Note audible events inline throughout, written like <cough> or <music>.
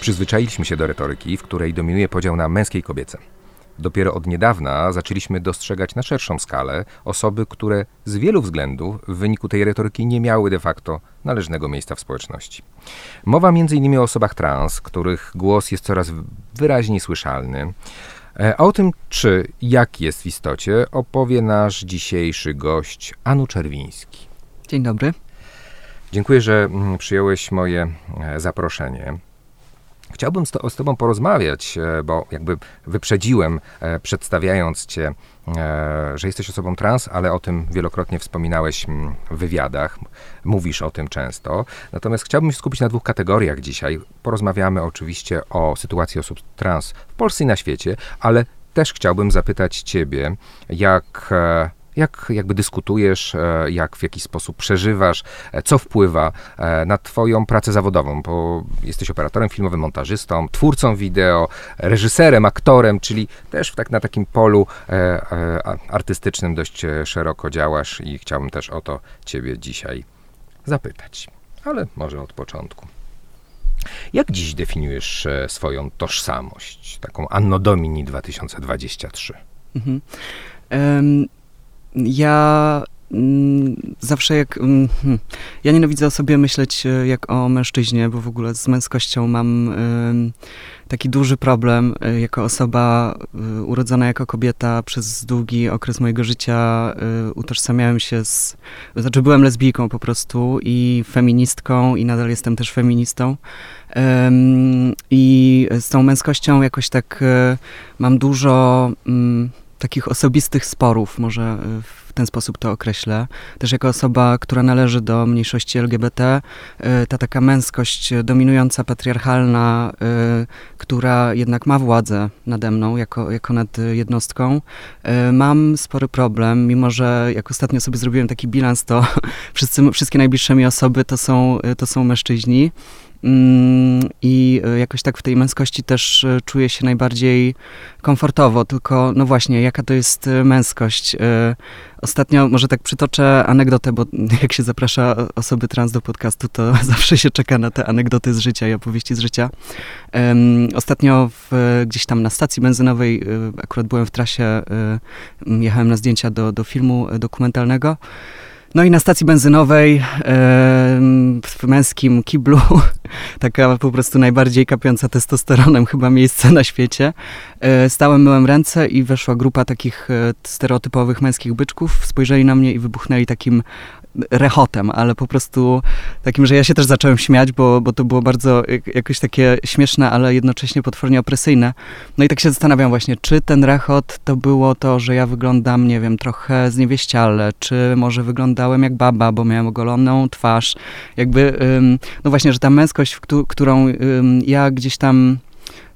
Przyzwyczailiśmy się do retoryki, w której dominuje podział na męskie i kobiece. Dopiero od niedawna zaczęliśmy dostrzegać na szerszą skalę osoby, które z wielu względów w wyniku tej retoryki nie miały de facto należnego miejsca w społeczności. Mowa m.in. o osobach trans, których głos jest coraz wyraźniej słyszalny. E, a o tym, czy jak jest w istocie, opowie nasz dzisiejszy gość Anu Czerwiński. Dzień dobry. Dziękuję, że mm, przyjąłeś moje e, zaproszenie. Chciałbym z, to, z Tobą porozmawiać, e, bo jakby wyprzedziłem, e, przedstawiając Cię, e, że jesteś osobą trans, ale o tym wielokrotnie wspominałeś mm, w wywiadach, mówisz o tym często. Natomiast chciałbym się skupić na dwóch kategoriach dzisiaj. Porozmawiamy oczywiście o sytuacji osób trans w Polsce i na świecie, ale też chciałbym zapytać Ciebie, jak jak jakby dyskutujesz, e, jak w jaki sposób przeżywasz, e, co wpływa e, na Twoją pracę zawodową, bo jesteś operatorem filmowym, montażystą, twórcą wideo, reżyserem, aktorem, czyli też tak na takim polu artystycznym dość szeroko działasz i chciałbym też o to Ciebie dzisiaj zapytać. Ale może od początku. Jak dziś definiujesz swoją tożsamość, taką Anno Domini 2023? Mhm. Um, ja mm, zawsze jak. Mm, hmm, ja nienawidzę o sobie myśleć e, jak o mężczyźnie, bo w ogóle z męskością mam taki duży problem. E, jako osoba e, urodzona jako kobieta przez długi okres mojego życia utożsamiałem się z. Znaczy, byłem lesbijką po prostu i feministką, i nadal jestem też feministą. I z tą męskością jakoś tak mam dużo mm, takich osobistych sporów, może e, w ten sposób to określę. Też jako osoba, która należy do mniejszości LGBT, e, ta taka męskość dominująca, patriarchalna, e, która jednak ma władzę nade mną jako, jako nad jednostką, mam spory problem, mimo że jak ostatnio sobie zrobiłem taki bilans, to <laughs> wszyscy, wszystkie najbliższe mi osoby to są, to są mężczyźni. Mm, I e, jakoś tak w tej męskości też e, czuję się najbardziej komfortowo, tylko no właśnie, jaka to jest e, męskość. Ostatnio może tak przytoczę anegdotę, bo <laughs> jak się zaprasza osoby trans do podcastu, to <laughs> zawsze się czeka na te anegdoty z życia i opowieści z życia. Ostatnio w, gdzieś tam na stacji benzynowej, akurat byłem w trasie, jechałem na zdjęcia do, do filmu dokumentalnego. No i na stacji benzynowej w męskim kiblu, <laughs> taka po prostu najbardziej kapiąca testosteronem chyba miejsce na świecie, e, stałem, myłem ręce i weszła grupa takich e, stereotypowych męskich byczków, spojrzeli na mnie i wybuchnęli takim rechotem, ale po prostu takim, że ja się też zacząłem śmiać, bo, bo to było bardzo jakoś takie śmieszne, ale jednocześnie potwornie opresyjne. No i tak się zastanawiam właśnie, czy ten rechot to było to, że ja wyglądam, nie wiem, trochę zniewieściale, czy może wyglądałem jak baba, bo miałem ogoloną twarz. Jakby, no właśnie, że ta męskość, którą ja gdzieś tam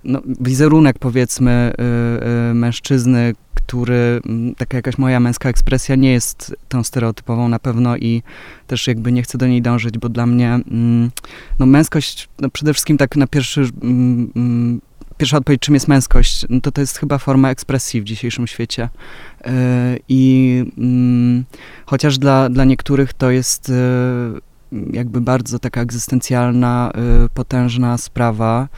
no, wizerunek powiedzmy y, y, mężczyzny, który, mm, taka jakaś moja męska ekspresja nie jest tą stereotypową na pewno i też jakby nie chcę do niej dążyć, bo dla mnie mm, no męskość, no przede wszystkim tak na pierwszy mm, pierwsza odpowiedź, czym jest męskość, no to to jest chyba forma ekspresji w dzisiejszym świecie. Y, I chociaż dla, dla niektórych to jest jakby bardzo taka egzystencjalna, potężna sprawa,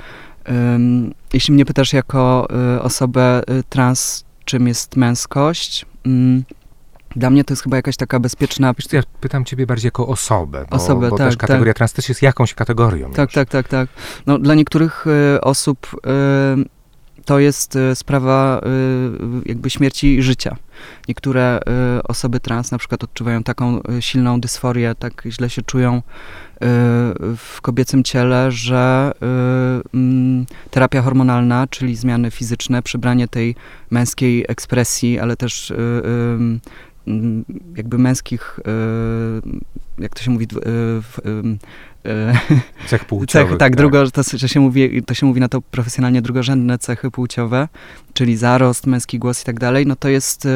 jeśli mnie pytasz jako y, osobę y, trans, czym jest męskość, mm, dla mnie to jest chyba jakaś taka bezpieczna... Wiesz, ja pytam ciebie bardziej jako osobę, bo, osobę, bo tak, też kategoria tak. trans też jest jakąś kategorią. Tak, już. tak, tak, tak. No, dla niektórych y, osób to jest y, sprawa y, jakby śmierci życia. Niektóre osoby trans na przykład odczuwają taką silną dysforię, tak źle się czują, w kobiecym ciele, że y, mm, terapia hormonalna, czyli zmiany fizyczne, przybranie tej męskiej ekspresji, ale też y, y, jakby męskich, jak to się mówi, cech płciowych. Cech, tak, tak. Drugo, to, się mówi, to się mówi na to profesjonalnie drugorzędne cechy płciowe, czyli zarost, męski głos i tak dalej, no to jest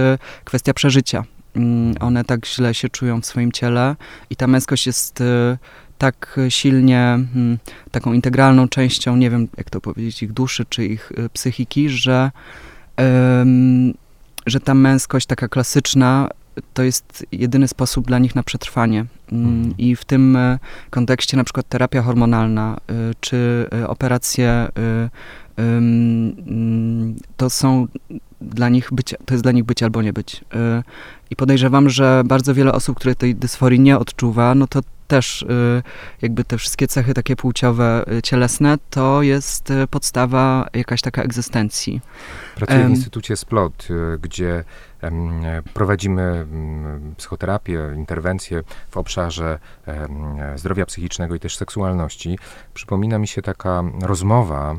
kwestia przeżycia. Mm, one tak źle się czują w swoim ciele i ta męskość jest tak silnie hmm, taką integralną częścią, nie wiem jak to powiedzieć, ich duszy czy ich psychiki, że, że ta męskość taka klasyczna to jest jedyny sposób dla nich na przetrwanie. Mm, Mhm. I w tym e, kontekście na przykład terapia hormonalna y, czy y, operacje mm, to są dla nich być, to jest dla nich być albo nie być. I podejrzewam, że bardzo wiele osób, które tej dysforii nie odczuwa, no to też y, jakby te wszystkie cechy takie płciowe, y, cielesne, to jest y, podstawa jakaś taka egzystencji. Pracuję w. Instytucie Splot, gdzie prowadzimy mm, psychoterapię, interwencje w obszarze zdrowia psychicznego i też seksualności. Przypomina mi się taka rozmowa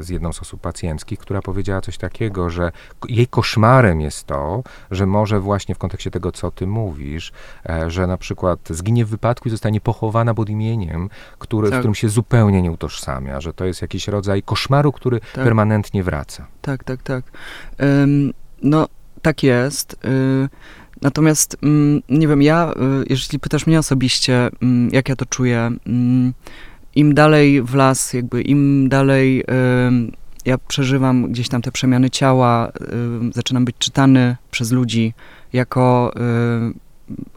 z jedną z osób pacjenckich, która powiedziała coś takiego, że jej koszmarem jest to, że może właśnie w kontekście tego, co ty mówisz, e, że na przykład zginie w wypadku i zostanie pochowana pod imieniem, który, Tak. którym się zupełnie nie utożsamia, że to jest jakiś rodzaj koszmaru, który Tak. permanentnie wraca. Tak, tak, tak. Ym, no, tak jest. Y, natomiast, mm, nie wiem, ja, y, jeżeli pytasz mnie osobiście, mm, jak ja to czuję, mm, im dalej w las, jakby im dalej ja przeżywam gdzieś tam te przemiany ciała, zaczynam być czytany przez ludzi jako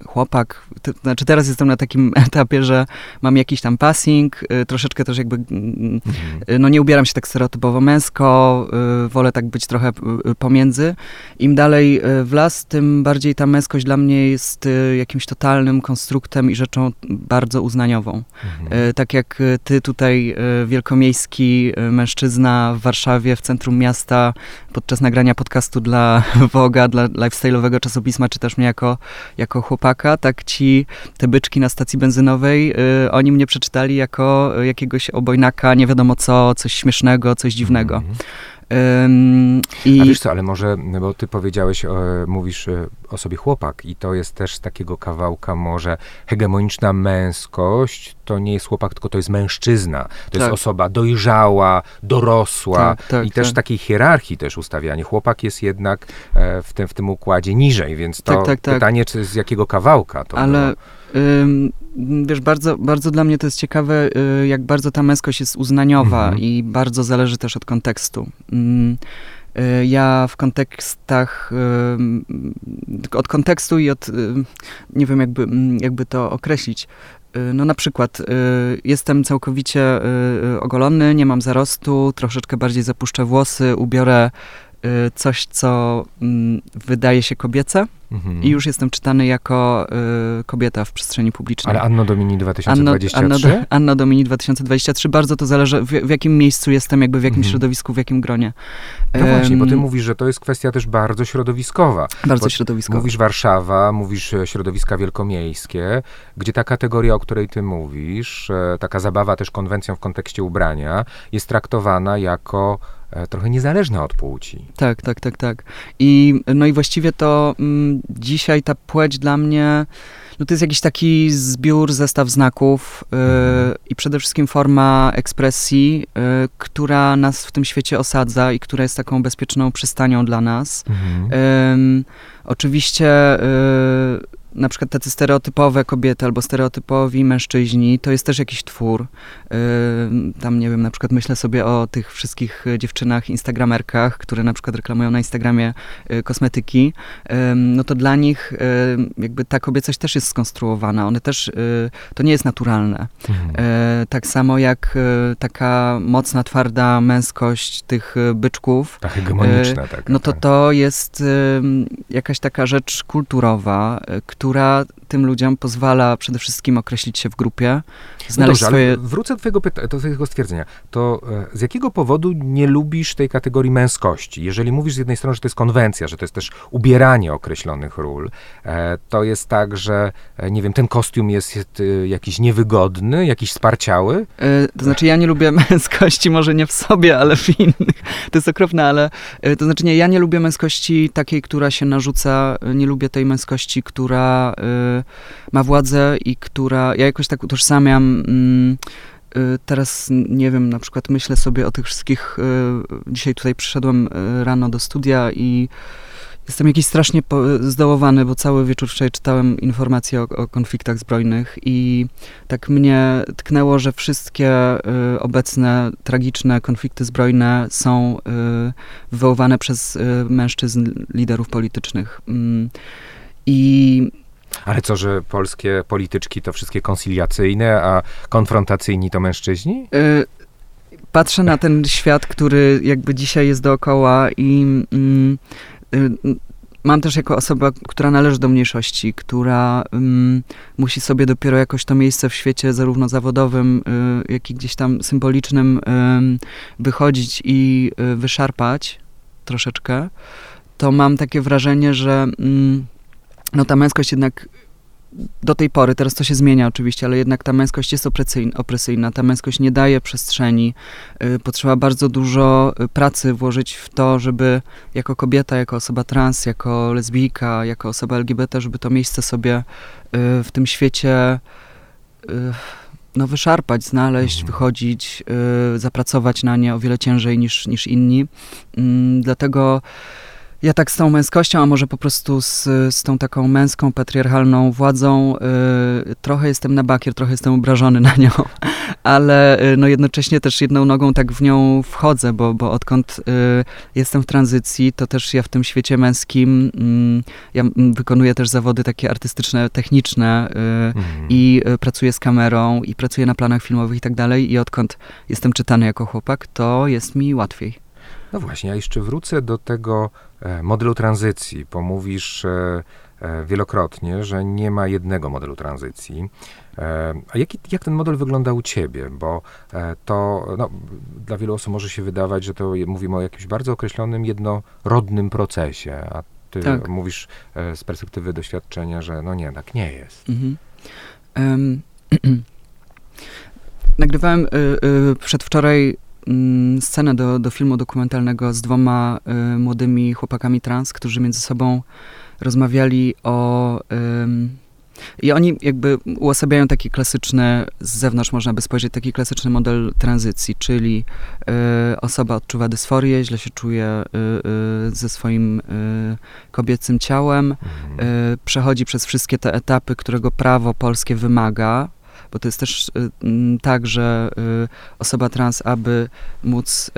chłopak, to znaczy teraz jestem na takim <laughs> etapie, że mam jakiś tam passing, y, troszeczkę też jakby mm, Mhm. Y, no nie ubieram się tak stereotypowo męsko, y, wolę tak być trochę pomiędzy. Im dalej w las, tym bardziej ta męskość dla mnie jest jakimś totalnym konstruktem i rzeczą bardzo uznaniową. Mhm. Tak jak ty tutaj, wielkomiejski mężczyzna w Warszawie, w centrum miasta, podczas nagrania podcastu dla <laughs> Woga, dla lifestyle'owego czasopisma, czytasz mnie jako, jako chłopaka, tak ci te byczki na stacji benzynowej, y, oni mnie przeczytali jako y, jakiegoś obojnaka, nie wiadomo co, coś śmiesznego, coś dziwnego. Mhm. I A wiesz co, ale może, bo ty powiedziałeś, e, mówisz e, o sobie chłopak i to jest też z takiego kawałka może hegemoniczna męskość, to nie jest chłopak, tylko to jest mężczyzna. To jest Tak. osoba dojrzała, dorosła Tak, tak, i też tak. takiej hierarchii też ustawianie. Chłopak jest jednak e, w tym, w tym układzie niżej, więc to Tak, tak, tak. pytanie, czy z jakiego kawałka to Ale było. Wiesz, bardzo, bardzo dla mnie to jest ciekawe, y, jak bardzo ta męskość jest uznaniowa Mhm. i bardzo zależy też od kontekstu. Ym, y, Ja w kontekstach, od kontekstu i od, ym, nie wiem jakby, ym, jakby to określić. Y, No na przykład y, jestem całkowicie y, y, ogolony, nie mam zarostu, troszeczkę bardziej zapuszczę włosy, ubiorę y, coś, co mm, wydaje się kobiece Mhm. i już jestem czytany jako y, kobieta w przestrzeni publicznej. Ale Anno Domini Anno, 2023? Anno, Anno Domini 2023, bardzo to zależy w, w jakim miejscu jestem, jakby w jakim Mhm. środowisku, w jakim gronie. No właśnie, bo ty mówisz, że to jest kwestia też bardzo środowiskowa. Bardzo bo środowiskowo. Mówisz Warszawa, mówisz e, środowiska wielkomiejskie, gdzie ta kategoria, o której ty mówisz, e, taka zabawa też konwencją w kontekście ubrania, jest traktowana jako trochę niezależna od płci. Tak, tak, tak, tak. I, no i właściwie to mm, dzisiaj ta płeć dla mnie, no to jest jakiś taki zbiór, zestaw znaków y, Mhm. i przede wszystkim forma ekspresji, y, która nas w tym świecie osadza i która jest taką bezpieczną przystanią dla nas. Oczywiście y, na przykład tacy stereotypowe kobiety albo stereotypowi mężczyźni, to jest też jakiś twór. Ym, tam nie wiem, na przykład myślę sobie o tych wszystkich dziewczynach, instagramerkach, które na przykład reklamują na Instagramie y, kosmetyki. No to dla nich ym, jakby ta kobiecość też jest skonstruowana. One też, to nie jest naturalne. Mhm. Tak samo jak taka mocna, twarda męskość tych byczków, Ta hegemoniczna taka. no to tak. to jest jakaś taka rzecz kulturowa, która tym ludziom pozwala przede wszystkim określić się w grupie, No znaleźć dobrze, swoje... wrócę do twojego, pyta- do twojego stwierdzenia. To e, z jakiego powodu nie lubisz tej kategorii męskości? Jeżeli mówisz z jednej strony, że to jest konwencja, że to jest też ubieranie określonych ról, e, to jest tak, że, e, nie wiem, ten kostium jest, jest e, jakiś niewygodny, jakiś sparciały? E, To znaczy, ja nie lubię <laughs> męskości, może nie w sobie, ale w innych. To jest okropne, ale e, to znaczy, nie, ja nie lubię męskości takiej, która się narzuca. Nie lubię tej męskości, która e, ma władzę i która. Ja jakoś tak utożsamiam. mm, e, Teraz nie wiem, na przykład myślę sobie o tych wszystkich. e, Dzisiaj tutaj przyszedłem rano do studia i Jestem jakiś strasznie zdołowany, bo cały wieczór wczoraj czytałem informacje o, o, konfliktach zbrojnych i tak mnie tknęło, że wszystkie y, obecne tragiczne konflikty zbrojne są y, wywoływane przez y, mężczyzn, liderów politycznych. I ale co, że polskie polityczki to wszystkie koncyliacyjne, a konfrontacyjni to mężczyźni? Y, patrzę na ten świat, który jakby dzisiaj jest dookoła i mm, y, mam też jako osoba, która należy do mniejszości, która mm, musi sobie dopiero jakoś to miejsce w świecie zarówno zawodowym, y, jak i gdzieś tam symbolicznym y, wychodzić i y, wyszarpać troszeczkę, to mam takie wrażenie, że mm, no ta męskość jednak do tej pory, teraz to się zmienia oczywiście, ale jednak ta męskość jest opresyjna, ta męskość nie daje przestrzeni. Y, potrzeba bardzo dużo y, pracy włożyć w to, żeby jako kobieta, jako osoba trans, jako lesbijka, jako osoba LGBT, żeby to miejsce sobie y, w tym świecie no, wyszarpać, znaleźć, mhm. wychodzić, zapracować na nie o wiele ciężej niż, niż inni. Mm, dlatego ja tak z tą męskością, a może po prostu z, z tą taką męską, patriarchalną władzą y, trochę jestem na bakier, trochę jestem obrażony na nią, <laughs> ale y, no jednocześnie też jedną nogą tak w nią wchodzę, bo, bo odkąd y, jestem w tranzycji, to też ja w tym świecie męskim, mm, ja wykonuję też zawody takie artystyczne, techniczne y, mhm. i y, pracuję z kamerą i pracuję na planach filmowych i tak dalej i odkąd jestem czytany jako chłopak, to jest mi łatwiej. No właśnie, ja jeszcze wrócę do tego e, modelu tranzycji, bo mówisz e, e, wielokrotnie, że nie ma jednego modelu tranzycji. A jaki, jak ten model wygląda u ciebie? Bo to no, dla wielu osób może się wydawać, że to mówimy o jakimś bardzo określonym, jednorodnym procesie, a ty tak. mówisz z perspektywy doświadczenia, że no nie, tak nie jest. Mhm. Um, <clears throat> nagrywałem y, y, przedwczoraj scenę do, do filmu dokumentalnego z dwoma y, młodymi chłopakami trans, którzy między sobą rozmawiali o. Y, I oni jakby uosabiają taki klasyczny, z zewnątrz można by spojrzeć, taki klasyczny model tranzycji, czyli y, osoba odczuwa dysforię, źle się czuje y, y, ze swoim y, kobiecym ciałem, mhm. przechodzi przez wszystkie te etapy, którego prawo polskie wymaga, bo to jest też y, tak, że y, osoba trans, aby móc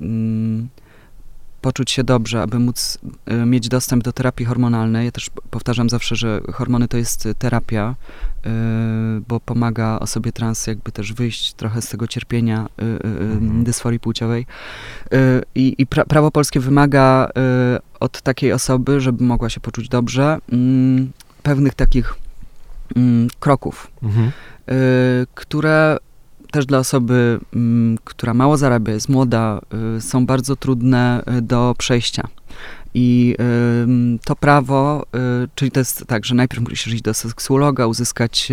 mm, poczuć się dobrze, aby móc y, mieć dostęp do terapii hormonalnej. Ja też powtarzam zawsze, że hormony to jest terapia, bo pomaga osobie trans jakby też wyjść trochę z tego cierpienia mhm. dysforii płciowej. I, i pra prawo polskie wymaga od takiej osoby, żeby mogła się poczuć dobrze, mm, pewnych takich kroków, mhm. y, które też dla osoby, mm, która mało zarabia, jest młoda, y, są bardzo trudne y, do przejścia. I to prawo, y, czyli to jest tak, że najpierw musisz iść do seksuologa, uzyskać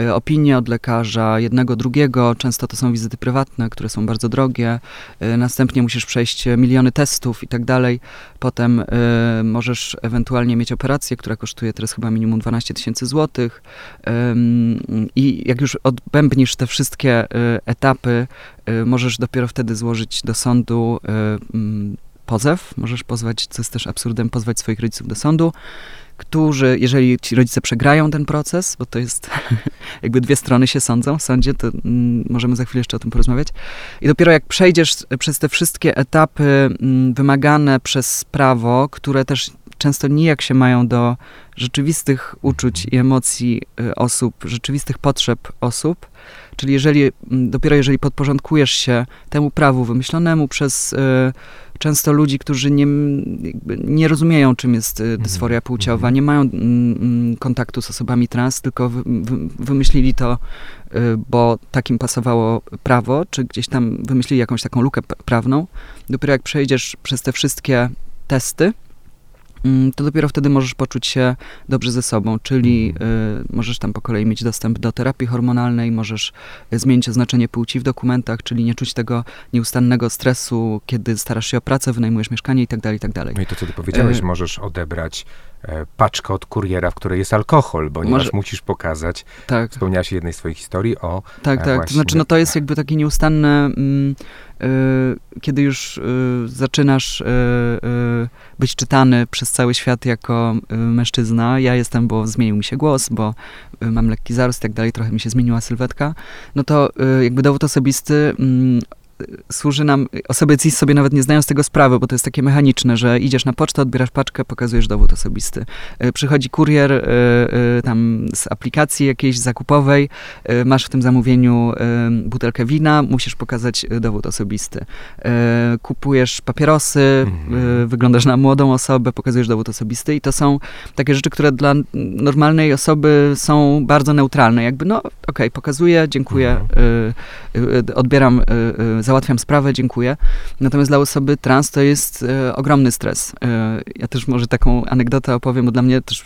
y, opinię od lekarza, jednego, drugiego. Często to są wizyty prywatne, które są bardzo drogie. Y, następnie musisz przejść miliony testów i tak dalej. Potem możesz ewentualnie mieć operację, która kosztuje teraz chyba minimum 12 tysięcy złotych. I jak już odbębnisz te wszystkie etapy, możesz dopiero wtedy złożyć do sądu pozew, możesz pozwać, co jest też absurdem, pozwać swoich rodziców do sądu, którzy, jeżeli ci rodzice przegrają ten proces, bo to jest <laughs> jakby dwie strony się sądzą w sądzie, to mm, możemy za chwilę jeszcze o tym porozmawiać. I dopiero jak przejdziesz przez te wszystkie etapy mm, wymagane przez prawo, które też często nijak się mają do rzeczywistych uczuć i emocji y, osób, rzeczywistych potrzeb osób, czyli jeżeli, mm, dopiero jeżeli podporządkujesz się temu prawu wymyślonemu przez y, często ludzi, którzy nie, nie rozumieją, czym jest y, mhm. dysforia płciowa, mhm. nie mają mm, kontaktu z osobami trans, tylko wy, wy, wymyślili to, y, bo takim pasowało prawo, czy gdzieś tam wymyślili jakąś taką lukę prawną. Dopiero jak przejdziesz przez te wszystkie testy, Mm, to dopiero wtedy możesz poczuć się dobrze ze sobą, czyli y, możesz tam po kolei mieć dostęp do terapii hormonalnej, możesz zmienić oznaczenie płci w dokumentach, czyli nie czuć tego nieustannego stresu, kiedy starasz się o pracę, wynajmujesz mieszkanie i tak dalej, i tak. No i to, co ty powiedziałeś, y możesz odebrać paczkę od kuriera, w której jest alkohol, ponieważ Może... musisz pokazać, tak. wspomniałaś jednej swojej historii o Tak, tak, właśnie... to znaczy no to jest jakby takie nieustanne, mm, y, kiedy już y, zaczynasz y, być czytany przez cały świat jako mężczyzna, ja jestem, bo zmienił mi się głos, bo mam lekki zarost i tak dalej, trochę mi się zmieniła sylwetka, no to jakby dowód osobisty mm, służy nam, osoby CIS sobie nawet nie zdają z tego sprawy, bo to jest takie mechaniczne, że idziesz na pocztę, odbierasz paczkę, pokazujesz dowód osobisty. E, przychodzi kurier e, e, tam z aplikacji jakiejś zakupowej, masz w tym zamówieniu butelkę wina, musisz pokazać dowód osobisty. Kupujesz papierosy, mhm. wyglądasz na młodą osobę, pokazujesz dowód osobisty i to są takie rzeczy, które dla normalnej osoby są bardzo neutralne. Jakby, no okej, okay, pokazuję, dziękuję, mhm. odbieram załatwiam sprawę, dziękuję. Natomiast dla osoby trans to jest e, ogromny stres. E, ja też może taką anegdotę opowiem, bo dla mnie też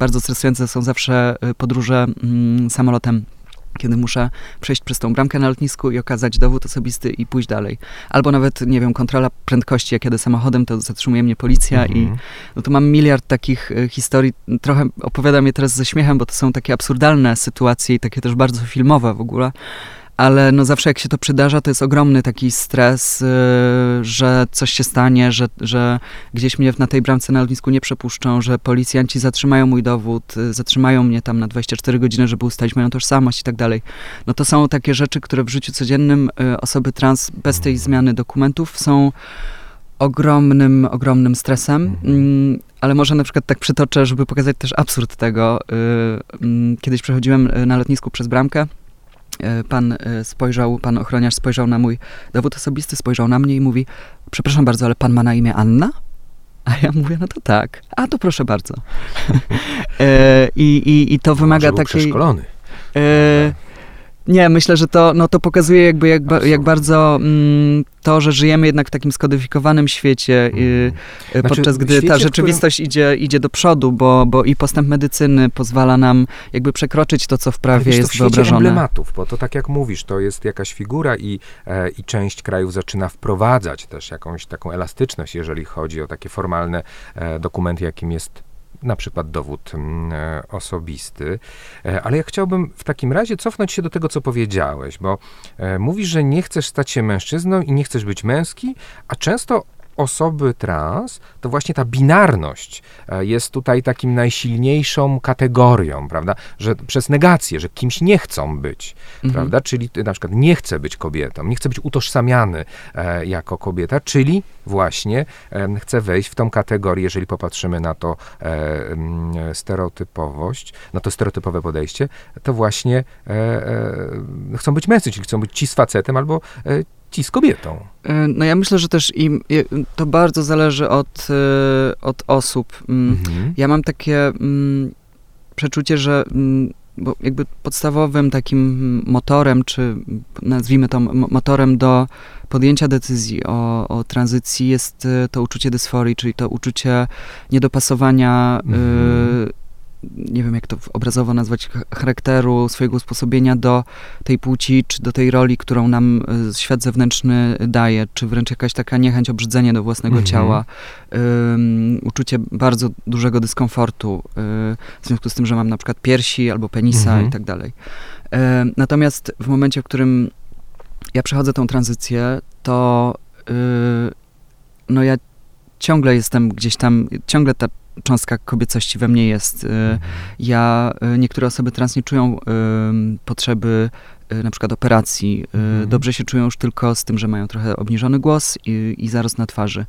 bardzo stresujące są zawsze e, podróże mm, samolotem kiedy muszę przejść przez tą bramkę na lotnisku i okazać dowód osobisty i pójść dalej. Albo nawet, nie wiem, kontrola prędkości, jak jadę samochodem, to zatrzymuje mnie policja i mhm. no to mam miliard takich y, historii. Trochę opowiadam je teraz ze śmiechem, bo to są takie absurdalne sytuacje i takie też bardzo filmowe w ogóle ale no zawsze jak się to przydarza, to jest ogromny taki stres, yy, że coś się stanie, że, że gdzieś mnie na tej bramce na lotnisku nie przepuszczą, że policjanci zatrzymają mój dowód, yy, zatrzymają mnie tam na 24 godziny, żeby ustalić moją tożsamość i tak dalej. No to są takie rzeczy, które w życiu codziennym yy, osoby trans bez tej zmiany dokumentów są ogromnym, ogromnym stresem. Mhm. Mm, ale może na przykład tak przytoczę, żeby pokazać też absurd tego. Y, mm, kiedyś przechodziłem y, na lotnisku przez bramkę pan e, spojrzał, pan ochroniarz spojrzał na mój dowód osobisty, spojrzał na mnie i mówi, przepraszam bardzo, ale pan ma na imię Anna? A ja mówię, no to tak. A to proszę bardzo. <laughs> e, i, i, I to wymaga takiej... przeszkolony. E, nie, myślę, że to, no, to pokazuje jakby jak, jak bardzo mm, to, że żyjemy jednak w takim skodyfikowanym świecie, y, znaczy, podczas gdy świecie, ta rzeczywistość którym... idzie, idzie do przodu, bo, bo i postęp medycyny pozwala nam jakby przekroczyć to, co w prawie jest to w wyobrażone. emblematów, bo to tak jak mówisz, to jest jakaś figura i, e, i część krajów zaczyna wprowadzać też jakąś taką elastyczność, jeżeli chodzi o takie formalne e, dokumenty, jakim jest na przykład dowód mm, e, osobisty. E, ale ja chciałbym w takim razie cofnąć się do tego, co powiedziałeś, bo e, mówisz, że nie chcesz stać się mężczyzną i nie chcesz być męski, a często osoby trans, to właśnie ta binarność e, jest tutaj takim najsilniejszą kategorią, prawda? Że przez negację, że kimś nie chcą być, mhm. prawda? Czyli na przykład nie chcę być kobietą, nie chcę być utożsamiany e, jako kobieta, czyli właśnie e, chcę wejść w tą kategorię, jeżeli popatrzymy na to e, stereotypowość, na to stereotypowe podejście, to właśnie e, e, chcą być mężczyźni, czyli chcą być ci z facetem albo ci z kobietą. E, no ja myślę, że też im, to bardzo zależy od, e, od osób. Mm, mhm. Ja mam takie mm, przeczucie, że mm, bo jakby podstawowym takim motorem, czy nazwijmy to motorem do podjęcia decyzji o, o tranzycji jest e, to uczucie dysforii, czyli to uczucie niedopasowania mhm. y, nie wiem jak to obrazowo nazwać, charakteru, swojego usposobienia do tej płci, czy do tej roli, którą nam e, świat zewnętrzny daje, czy wręcz jakaś taka niechęć, obrzydzenie do własnego mhm. ciała, um, uczucie bardzo dużego dyskomfortu um, w związku z tym, że mam na przykład piersi albo penisa mhm. i tak dalej. Um, natomiast w momencie, w którym ja przechodzę tą tranzycję, to no ja ciągle jestem gdzieś tam, ciągle ta cząstka kobiecości we mnie jest. Y. Ja, y, niektóre osoby trans nie czują potrzeby y, na przykład operacji. Mhm. Dobrze się czują już tylko z tym, że mają trochę obniżony głos i, i zarost na twarzy.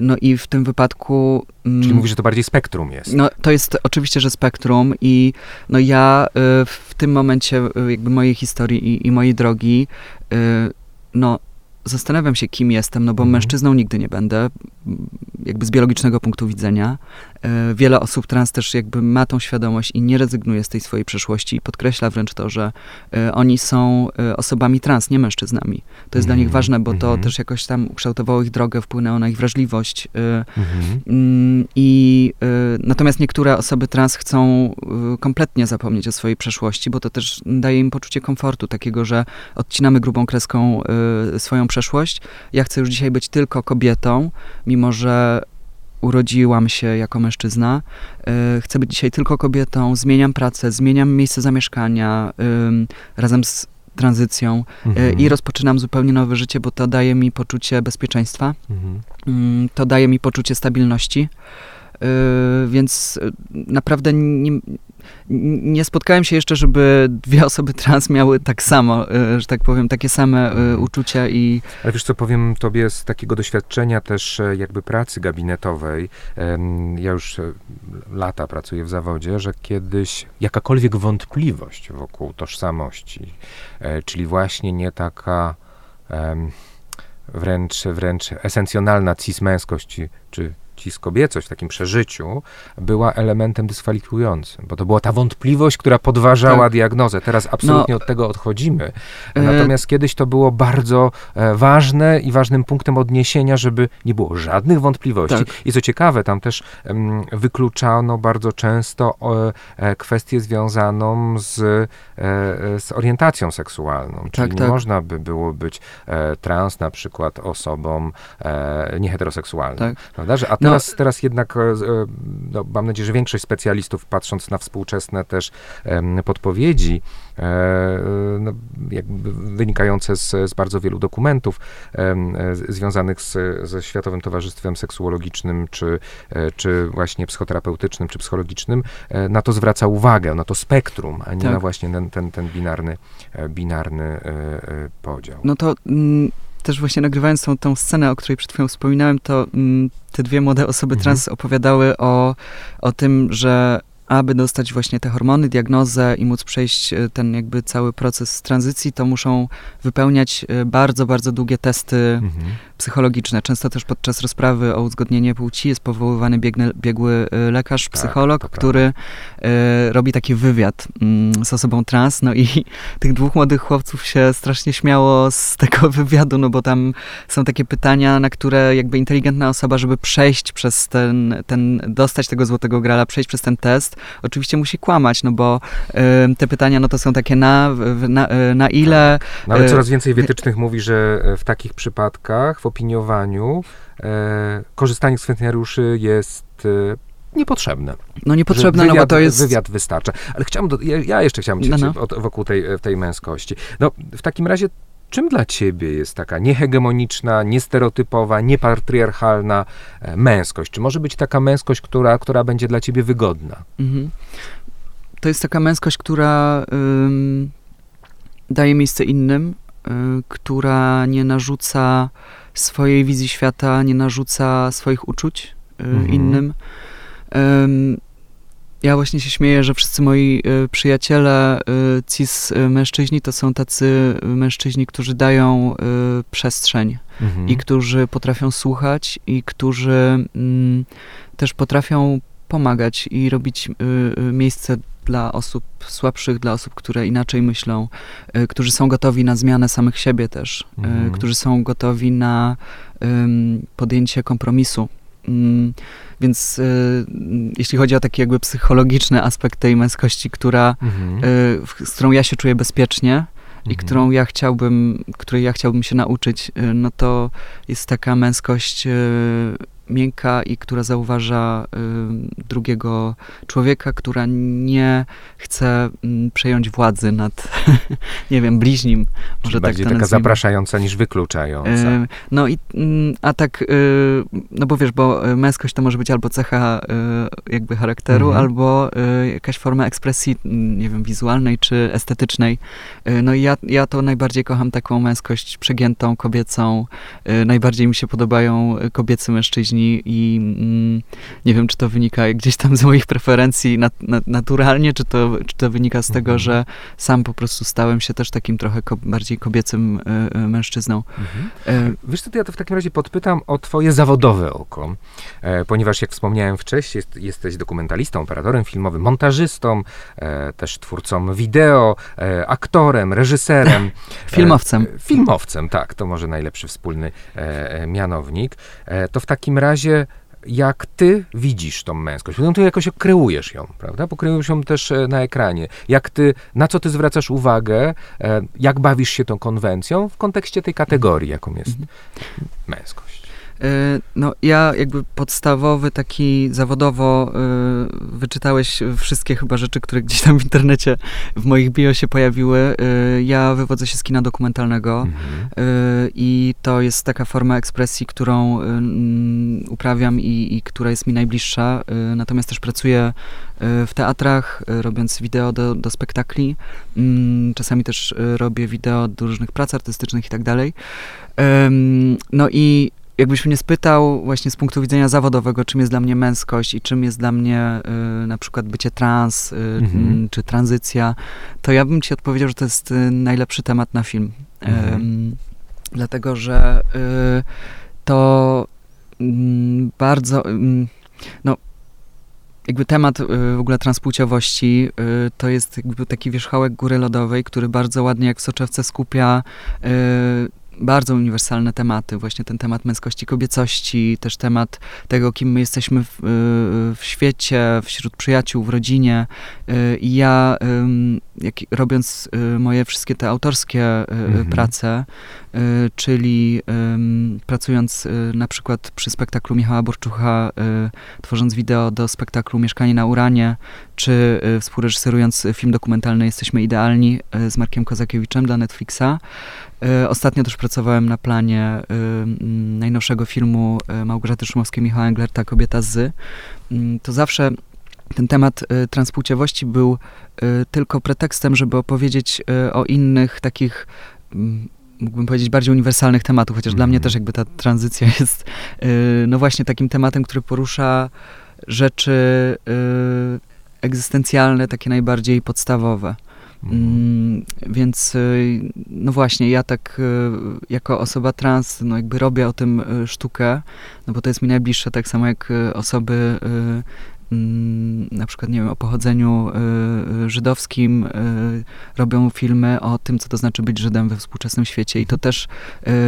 No i w tym wypadku... Mm, Czyli mówisz, że to bardziej spektrum jest. No to jest oczywiście, że spektrum i no ja w tym momencie jakby mojej historii i, i mojej drogi no zastanawiam się, kim jestem, no bo mhm. mężczyzną nigdy nie będę, jakby z biologicznego punktu widzenia. E, wiele osób trans też jakby ma tą świadomość i nie rezygnuje z tej swojej przeszłości i podkreśla wręcz to, że e, oni są e, osobami trans, nie mężczyznami. To jest dla nich mhm. ważne, bo to mhm. też jakoś tam ukształtowało ich drogę, wpłynęło na ich wrażliwość. Mm, I natomiast niektóre osoby trans chcą kompletnie zapomnieć o swojej przeszłości, bo to też daje im poczucie komfortu, takiego, że odcinamy grubą kreską swoją przeszłość. Ja chcę już dzisiaj być tylko kobietą, mimo że urodziłam się jako mężczyzna. Y, chcę być dzisiaj tylko kobietą, zmieniam pracę, zmieniam miejsce zamieszkania razem z tranzycją y, Mhm. i rozpoczynam zupełnie nowe życie, bo to daje mi poczucie bezpieczeństwa, Mhm. Mm, to daje mi poczucie stabilności. Y, Więc naprawdę nie, nie spotkałem się jeszcze, żeby dwie <laughs> osoby trans miały tak samo, y, że tak powiem, takie same y, Mhm. uczucia i Ale wiesz co, powiem tobie z takiego doświadczenia też e, jakby pracy gabinetowej, ja już e, lata pracuję w zawodzie, że kiedyś jakakolwiek wątpliwość wokół tożsamości, e, czyli właśnie nie taka wręcz, wręcz esencjonalna cis-męskość czy cis-kobiecość w takim przeżyciu, była elementem dyskwalifikującym, bo to była ta wątpliwość, która podważała Tak. diagnozę. Teraz absolutnie od tego odchodzimy. E, Natomiast kiedyś to było bardzo e, ważne i ważnym punktem odniesienia, żeby nie było żadnych wątpliwości. Tak. I co ciekawe, tam też em, wykluczano bardzo często e, kwestię związaną z, e, e, z orientacją seksualną. Czyli nie tak. można by było być e, trans na przykład osobą e, nieheteroseksualną. Tak. Prawda? Że, a No- teraz, teraz jednak, e, e, no, mam nadzieję, że większość specjalistów, patrząc na współczesne też podpowiedzi, e, no, wynikające z, z bardzo wielu dokumentów związanych z, ze Światowym Towarzystwem Seksuologicznym, czy, czy właśnie psychoterapeutycznym, czy psychologicznym, na to zwraca uwagę, na to spektrum, a nie Tak. na właśnie ten, ten, ten binarny, binarny podział. No to mm, też właśnie nagrywając tą, tą scenę, o której przed chwilą wspominałem, to mm, te dwie młode osoby Mhm. trans opowiadały o, o tym, że aby dostać właśnie te hormony, diagnozę i móc przejść e, ten jakby cały proces tranzycji, to muszą wypełniać e, bardzo, bardzo długie testy Mhm. psychologiczne. Często też podczas rozprawy o uzgodnienie płci jest powoływany biegły e, lekarz, psycholog, Tak, to który e, robi taki wywiad mm, z osobą trans. No i <laughs> tych dwóch młodych chłopców się strasznie śmiało z <laughs> tego wywiadu, no bo tam są takie pytania, na które jakby inteligentna osoba, żeby przejść przez ten, ten dostać tego złotego grala, przejść przez ten test, oczywiście musi kłamać, no bo e, te pytania, no to są takie na, na, e, na ile... No ale E, coraz więcej wytycznych mówi, że e, w takich przypadkach, w opiniowaniu, e, korzystanie z kwestionariuszy jest e, niepotrzebne. No niepotrzebne, Że no bo wywiad, to jest... Wywiad wystarcza. Ale chciałem, do, ja, ja jeszcze chciałem cię, No, no. od- wokół tej, tej męskości. No, w takim razie, czym dla ciebie jest taka niehegemoniczna, niestereotypowa, niepatriarchalna e, męskość? Czy może być taka męskość, która, która będzie dla ciebie wygodna? Mhm. To jest taka męskość, która ym, daje miejsce innym, y, która nie narzuca swojej wizji świata, nie narzuca swoich uczuć y, Mhm. innym. Ym, ja właśnie się śmieję, że wszyscy moi y, przyjaciele, y, cis y, mężczyźni, to są tacy mężczyźni, którzy dają przestrzeń Mhm. i którzy potrafią słuchać i którzy mm, też potrafią pomagać i robić miejsce dla osób słabszych, dla osób, które inaczej myślą, którzy są gotowi na zmianę samych siebie też, Mhm. którzy są gotowi na podjęcie kompromisu. Mm, Więc y, jeśli chodzi o taki jakby psychologiczny aspekt tej męskości, która, Mhm. y, w- z którą ja się czuję bezpiecznie, i Mhm. którą ja chciałbym, której ja chciałbym się nauczyć, y, no to jest taka męskość miękka i która zauważa y, drugiego człowieka, która nie chce mm, przejąć władzy nad, <laughs> nie wiem, bliźnim. Czyli Może tak bardziej to taka nazwijmy. zapraszająca niż wykluczająca. Y, No i, mm, a tak, y, no bo wiesz, bo męskość to może być albo cecha jakby charakteru, Mhm. albo jakaś forma ekspresji, mm, nie wiem, wizualnej czy estetycznej. No i ja, ja to najbardziej kocham taką męskość przegiętą, kobiecą. Najbardziej mi się podobają kobiecy mężczyźni i mm, nie wiem, czy to wynika gdzieś tam z moich preferencji nat, nat, naturalnie, czy to, czy to wynika z tego, Mhm. że sam po prostu stałem się też takim trochę ko- bardziej kobiecym y, y, mężczyzną. Mhm. Y, Wiesz co, to ja to w takim razie podpytam o twoje zawodowe oko, e, ponieważ jak wspomniałem wcześniej, jest, jesteś dokumentalistą, operatorem filmowym, montażystą, e, też twórcą wideo, e, aktorem, reżyserem. <laughs> Filmowcem. Filmowcem, tak, to może najlepszy wspólny mianownik. To w takim razie jak ty widzisz tą męskość, no to jakoś kreujesz ją, prawda? Bo kreujesz ją też e, na ekranie. Jak ty, na co ty zwracasz uwagę, e, jak bawisz się tą konwencją w kontekście tej kategorii, jaką jest Mhm. męskość. No ja jakby podstawowy taki zawodowo wyczytałeś wszystkie chyba rzeczy, które gdzieś tam w internecie w moich bio się pojawiły. Ja wywodzę się z kina dokumentalnego mhm. i to jest taka forma ekspresji, którą uprawiam i, i która jest mi najbliższa. Natomiast też pracuję w teatrach, robiąc wideo do, do spektakli. Mm, czasami też robię wideo do różnych prac artystycznych i tak dalej. No i jakbyś mnie spytał właśnie z punktu widzenia zawodowego, czym jest dla mnie męskość i czym jest dla mnie y, na przykład bycie trans y, mhm. czy tranzycja, to ja bym ci odpowiedział, że to jest y, najlepszy temat na film. Mhm. dlatego, że y, to bardzo, no jakby temat y, w ogóle transpłciowości y, to jest jakby taki wierzchołek góry lodowej, który bardzo ładnie jak w soczewce skupia y, bardzo uniwersalne tematy, właśnie ten temat męskości, kobiecości, też temat tego, kim my jesteśmy w, w świecie, wśród przyjaciół, w rodzinie. I ja, jak, robiąc moje wszystkie te autorskie mhm. prace, czyli pracując na przykład przy spektaklu Michała Borczucha, tworząc wideo do spektaklu Mieszkanie na Uranie, czy współreżyserując film dokumentalny Jesteśmy Idealni z Markiem Kozakiewiczem dla Netflixa, ostatnio też pracowałem na planie e, najnowszego filmu e, Małgorzaty Szumowskiej, Michała Englerta, Kobieta z. To zawsze ten temat transpłciowości był tylko pretekstem, żeby opowiedzieć o innych takich mógłbym powiedzieć, bardziej uniwersalnych tematów, chociaż mm. dla mnie mhm. też jakby ta tranzycja <laughs> jest no właśnie takim tematem, który porusza rzeczy egzystencjalne, takie najbardziej podstawowe. Mm, więc y, no właśnie, ja tak y, jako osoba trans, no jakby robię o tym y, sztukę, no bo to jest mi najbliższe, tak samo jak osoby na przykład, nie wiem, o pochodzeniu y, y, żydowskim, y, robią filmy o tym, co to znaczy być Żydem we współczesnym świecie i to też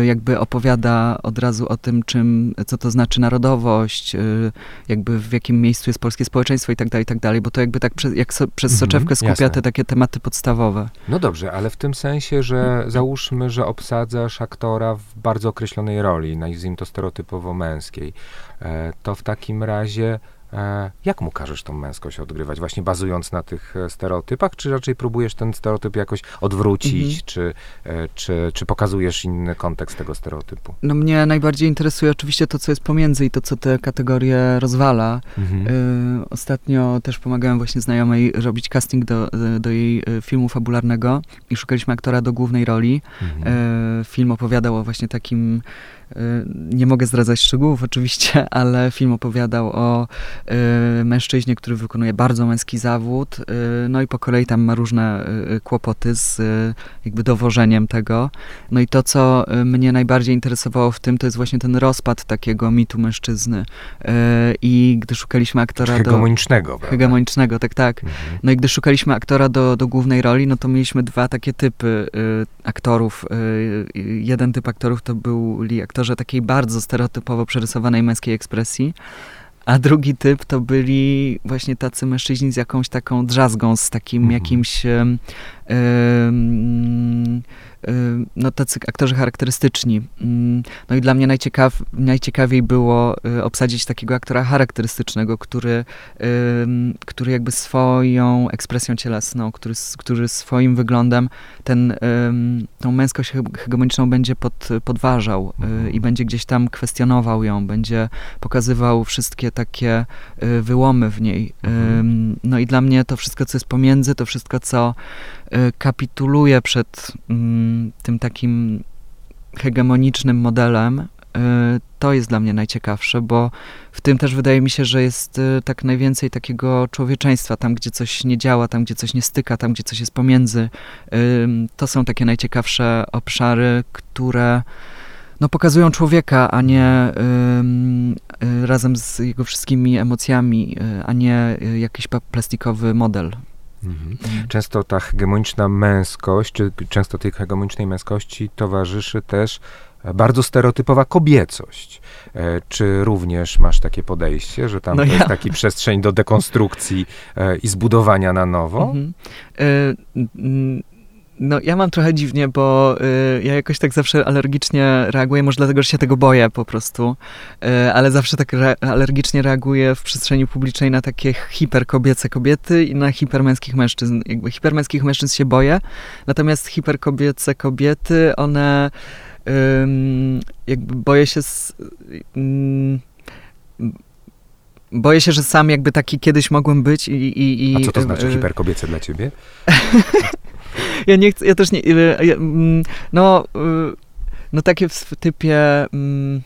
jakby opowiada od razu o tym, czym, co to znaczy narodowość, jakby w jakim miejscu jest polskie społeczeństwo i tak dalej, i tak dalej, bo to jakby tak przez, jak so, przez mhm, soczewkę skupia jasne. te takie tematy podstawowe. No dobrze, ale w tym sensie, że załóżmy, że obsadzasz aktora w bardzo określonej roli, nazwijmy to stereotypowo męskiej, e, to w takim razie jak mu każesz tą męskość odgrywać? Właśnie bazując na tych e, stereotypach, czy raczej próbujesz ten stereotyp jakoś odwrócić, mhm. czy, e, czy, czy pokazujesz inny kontekst tego stereotypu? No mnie najbardziej interesuje oczywiście to, co jest pomiędzy i to, co te kategorie rozwala. Mhm. Y, ostatnio też pomagałem właśnie znajomej robić casting do, do jej filmu fabularnego i szukaliśmy aktora do głównej roli. Mhm. Y, film opowiadał o właśnie takim nie mogę zdradzać szczegółów oczywiście, <laughs> ale film opowiadał o y, mężczyźnie, który wykonuje bardzo męski zawód, y, no i po kolei tam ma różne kłopoty z jakby dowożeniem tego. No i to, co mnie najbardziej interesowało w tym, to jest właśnie ten rozpad takiego mitu mężczyzny. I gdy szukaliśmy aktora hegemonicznego, do... Hegemonicznego, tak, tak. Mhm. No i gdy szukaliśmy aktora do, do głównej roli, no to mieliśmy dwa takie typy aktorów. Jeden typ aktorów to byli aktorzy aktorze takiej bardzo stereotypowo przerysowanej męskiej ekspresji, a drugi typ to byli właśnie tacy mężczyźni z jakąś taką drzazgą, z takim mhm. jakimś no, tacy aktorzy charakterystyczni. Mm, no i dla mnie najciekaw, najciekawiej było y, obsadzić takiego aktora charakterystycznego, który, który jakby swoją ekspresją cielesną, który, który swoim wyglądem ten, tą męskość hegemoniczną będzie pod, podważał y, mhm. i będzie gdzieś tam kwestionował ją, będzie pokazywał wszystkie takie y, wyłomy w niej. Mhm. No i dla mnie to wszystko, co jest pomiędzy, to wszystko, co kapituluje przed mm, tym takim hegemonicznym modelem, y, to jest dla mnie najciekawsze, bo w tym też wydaje mi się, że jest y, tak najwięcej takiego człowieczeństwa, tam gdzie coś nie działa, tam gdzie coś nie styka, tam gdzie coś jest pomiędzy. To są takie najciekawsze obszary, które no, pokazują człowieka, a nie y, razem z jego wszystkimi emocjami, a nie jakiś plastikowy model. Mhm. Często ta hegemoniczna męskość, czy często tej hegemonicznej męskości towarzyszy też e, bardzo stereotypowa kobiecość. E, czy również masz takie podejście, że tam no ja. jest taki przestrzeń do dekonstrukcji e, i zbudowania na nowo? Mhm. No ja mam trochę dziwnie, bo y, ja jakoś tak zawsze alergicznie reaguję, może dlatego, że się tego boję po prostu, y, ale zawsze tak re alergicznie reaguję w przestrzeni publicznej na takie hiperkobiece kobiety i na hipermęskich mężczyzn. Jakby hipermęskich mężczyzn się boję, natomiast hiperkobiece kobiety, one y, jakby boję się... Z, boję się, że sam jakby taki kiedyś mogłem być i... i, i A co to znaczy hiperkobiece dla ciebie? <laughs> ja nie chcę, ja też nie, ja, mm, no, y, no takie w typie, mm,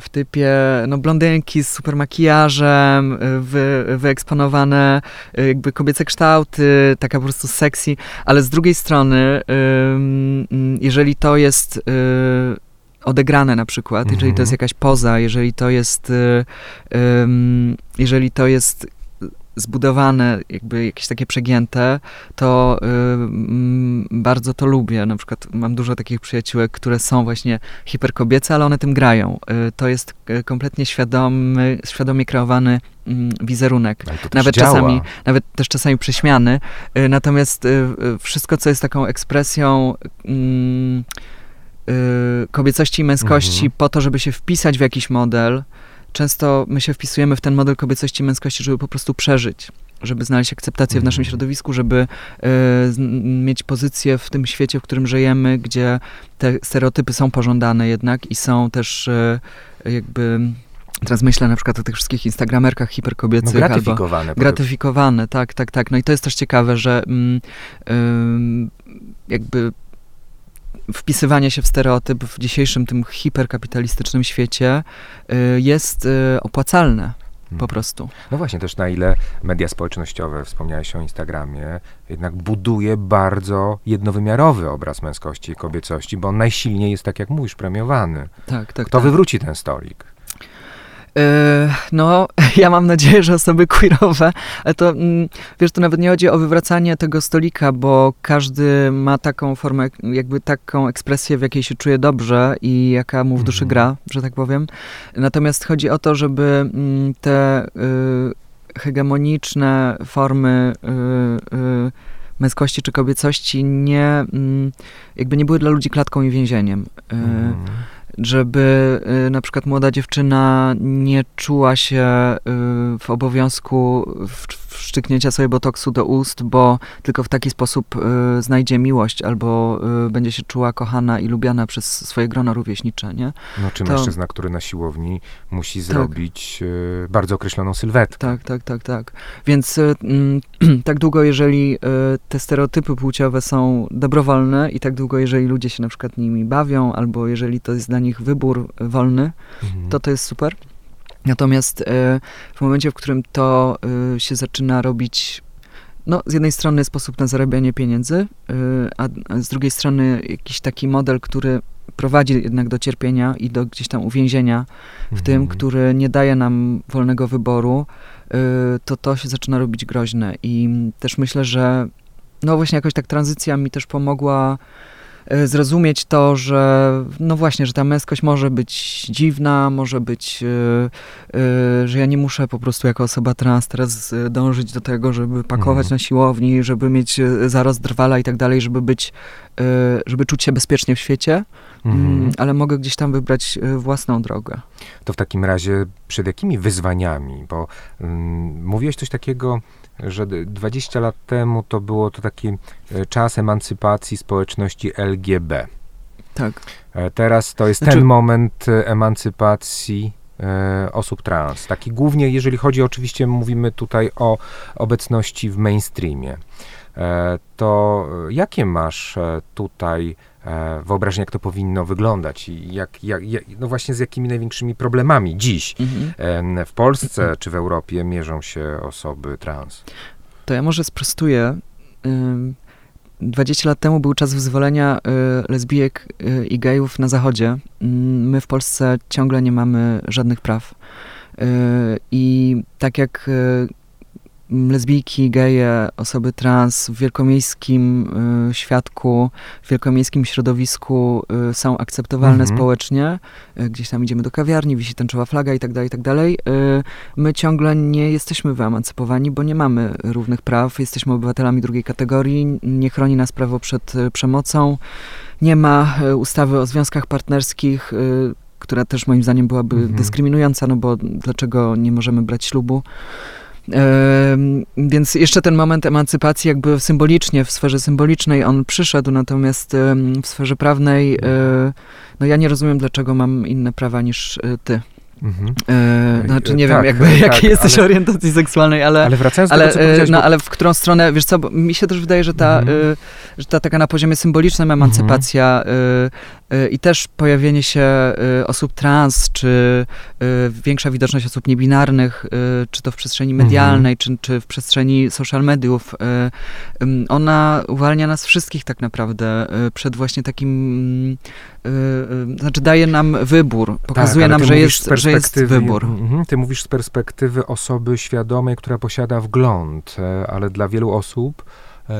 w typie, no blondynki z super makijażem, y, wy, wyeksponowane y, jakby kobiece kształty, taka po prostu sexy, ale z drugiej strony, mm, jeżeli to jest odegrane na przykład, jeżeli to jest mhm. jakaś poza, jeżeli to jest, jeżeli to jest zbudowane, jakby jakieś takie przegięte, to y, mm, bardzo to lubię. Na przykład mam dużo takich przyjaciółek, które są właśnie hiperkobiece, ale one tym grają. Y, to jest y, kompletnie świadomy, świadomie kreowany mm, wizerunek. Nawet działa. czasami, nawet też czasami prześmiany. natomiast wszystko, co jest taką ekspresją mm, kobiecości i męskości mhm. po to, żeby się wpisać w jakiś model, często my się wpisujemy w ten model kobiecości i męskości, żeby po prostu przeżyć żeby znaleźć akceptację w naszym mhm. środowisku, żeby y, mieć pozycję w tym świecie, w którym żyjemy, gdzie te stereotypy są pożądane jednak i są też y, jakby Teraz myślę na przykład o tych wszystkich instagramerkach hiperkobiecych. No, gratyfikowane. Albo gratyfikowane, tak, tak, tak. No i to jest też ciekawe, że mm, jakby wpisywanie się w stereotyp w dzisiejszym tym hiperkapitalistycznym świecie y, jest y, opłacalne po mhm. prostu. No właśnie, też na ile media społecznościowe, wspomniałeś o Instagramie, jednak buduje bardzo jednowymiarowy obraz męskości i kobiecości, bo on najsilniej jest, tak jak mówisz, premiowany. Tak, tak. Kto tak. wywróci ten stolik? E, no, <laughs> ja mam nadzieję, że osoby queerowe, ale to, mm, wiesz, to nawet nie chodzi o wywracanie tego stolika, bo każdy ma taką formę, jakby taką ekspresję, w jakiej się czuje dobrze i jaka mu w duszy mhm. gra, że tak powiem. Natomiast chodzi o to, żeby mm, te y, hegemoniczne formy y, y, męskości czy kobiecości nie, mm, jakby nie były dla ludzi klatką i więzieniem. Mm żeby y, na przykład młoda dziewczyna nie czuła się y, w obowiązku wszczyknięcia sobie botoksu do ust, bo tylko w taki sposób y, znajdzie miłość albo będzie się czuła kochana i lubiana przez swoje grono rówieśnicze, nie? No, czy to... mężczyzna, który na siłowni musi tak. zrobić tak. bardzo określoną sylwetkę. Tak, tak, tak, tak. Więc mm, <clears throat> tak długo, jeżeli te stereotypy płciowe są dobrowolne i tak długo, jeżeli ludzie się na przykład nimi bawią, albo jeżeli to jest dla nich wybór wolny, mhm. to to jest super. Natomiast e, w momencie, w którym to e, się zaczyna robić no, z jednej strony sposób na zarabianie pieniędzy, e, a, z drugiej strony jakiś taki model, który prowadzi jednak do cierpienia i do gdzieś tam uwięzienia w mhm. tym, który nie daje nam wolnego wyboru, to to się zaczyna robić groźne. I też myślę, że no właśnie jakoś tak tranzycja mi też pomogła zrozumieć to, że no właśnie, że ta męskość może być dziwna, może być, e, e, że ja nie muszę po prostu jako osoba trans teraz dążyć do tego, żeby pakować mhm. na siłowni, żeby mieć zarost drwala i tak dalej, żeby być, żeby czuć się bezpiecznie w świecie, mhm. Mm, ale mogę gdzieś tam wybrać własną drogę. To w takim razie przed jakimi wyzwaniami, bo mm, mówiłeś coś takiego, że 20 lat temu to było to taki e, czas emancypacji społeczności LGB. Tak. E, teraz to jest znaczy... ten moment e, emancypacji osób trans. Taki głównie, jeżeli chodzi oczywiście, mówimy tutaj o obecności w mainstreamie. To jakie masz tutaj E, wyobrażenia, jak to powinno wyglądać i jak, jak, jak, no właśnie z jakimi największymi problemami dziś mhm. w Polsce czy w Europie mierzą się osoby trans. To ja może sprostuję. 20 lat temu był czas wyzwolenia y, lesbijek i gejów na zachodzie. Mm, my w Polsce ciągle nie mamy żadnych praw. I tak jak lesbijki, geje, osoby trans w wielkomiejskim y, świadku, w wielkomiejskim środowisku y, są akceptowalne Mhm. społecznie. Y, gdzieś tam idziemy do kawiarni, wisi tęczowa flaga i tak dalej, i tak dalej. Y, my ciągle nie jesteśmy wyemancypowani, bo nie mamy równych praw. Jesteśmy obywatelami drugiej kategorii. Nie chroni nas prawo przed y, przemocą. Nie ma y, ustawy o związkach partnerskich, która też moim zdaniem byłaby Mhm. dyskryminująca, no bo dlaczego nie możemy brać ślubu? Więc jeszcze ten moment emancypacji jakby symbolicznie, w sferze symbolicznej on przyszedł, natomiast w sferze prawnej e, no ja nie rozumiem, dlaczego mam inne prawa niż e, ty. Mhm. E, Znaczy nie tak, wiem <laughs> jakby tak, jakiej jesteś ale- orientacji seksualnej, ale... Ale wracając do Ale, tego, co no, bo- ale w którą stronę, wiesz co, mi się też wydaje, że ta, Mhm. e, że ta taka na poziomie symbolicznym emancypacja e, i też pojawienie się e, osób trans, czy e, większa widoczność osób niebinarnych, czy to w przestrzeni Mhm. medialnej, czy, czy w przestrzeni social mediów, ona uwalnia nas wszystkich tak naprawdę przed właśnie takim, znaczy daje nam wybór, pokazuje Tak, nam, że jest, że jest wybór. Mhm, Ty mówisz z perspektywy osoby świadomej, która posiada wgląd, e, ale dla wielu osób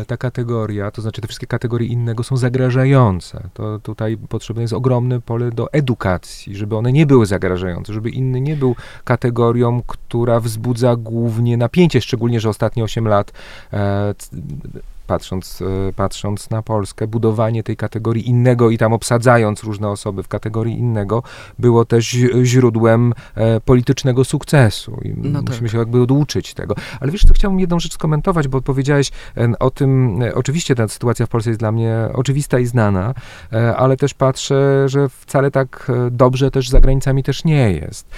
ta kategoria, to znaczy te wszystkie kategorie innego są zagrażające. To tutaj potrzebne jest ogromne pole do edukacji, żeby one nie były zagrażające, żeby inny nie był kategorią, która wzbudza głównie napięcie, szczególnie, że ostatnie 8 lat e, patrząc, e, patrząc na Polskę, budowanie tej kategorii innego i tam obsadzając różne osoby w kategorii innego, było też źródłem e, politycznego sukcesu. I No musimy tak. się jakby oduczyć tego. Ale wiesz, co chciałbym jedną rzecz skomentować, bo powiedziałeś o tym, e, oczywiście ta sytuacja w Polsce jest dla mnie oczywista i znana, ale też patrzę, że wcale tak dobrze też za granicami też nie jest.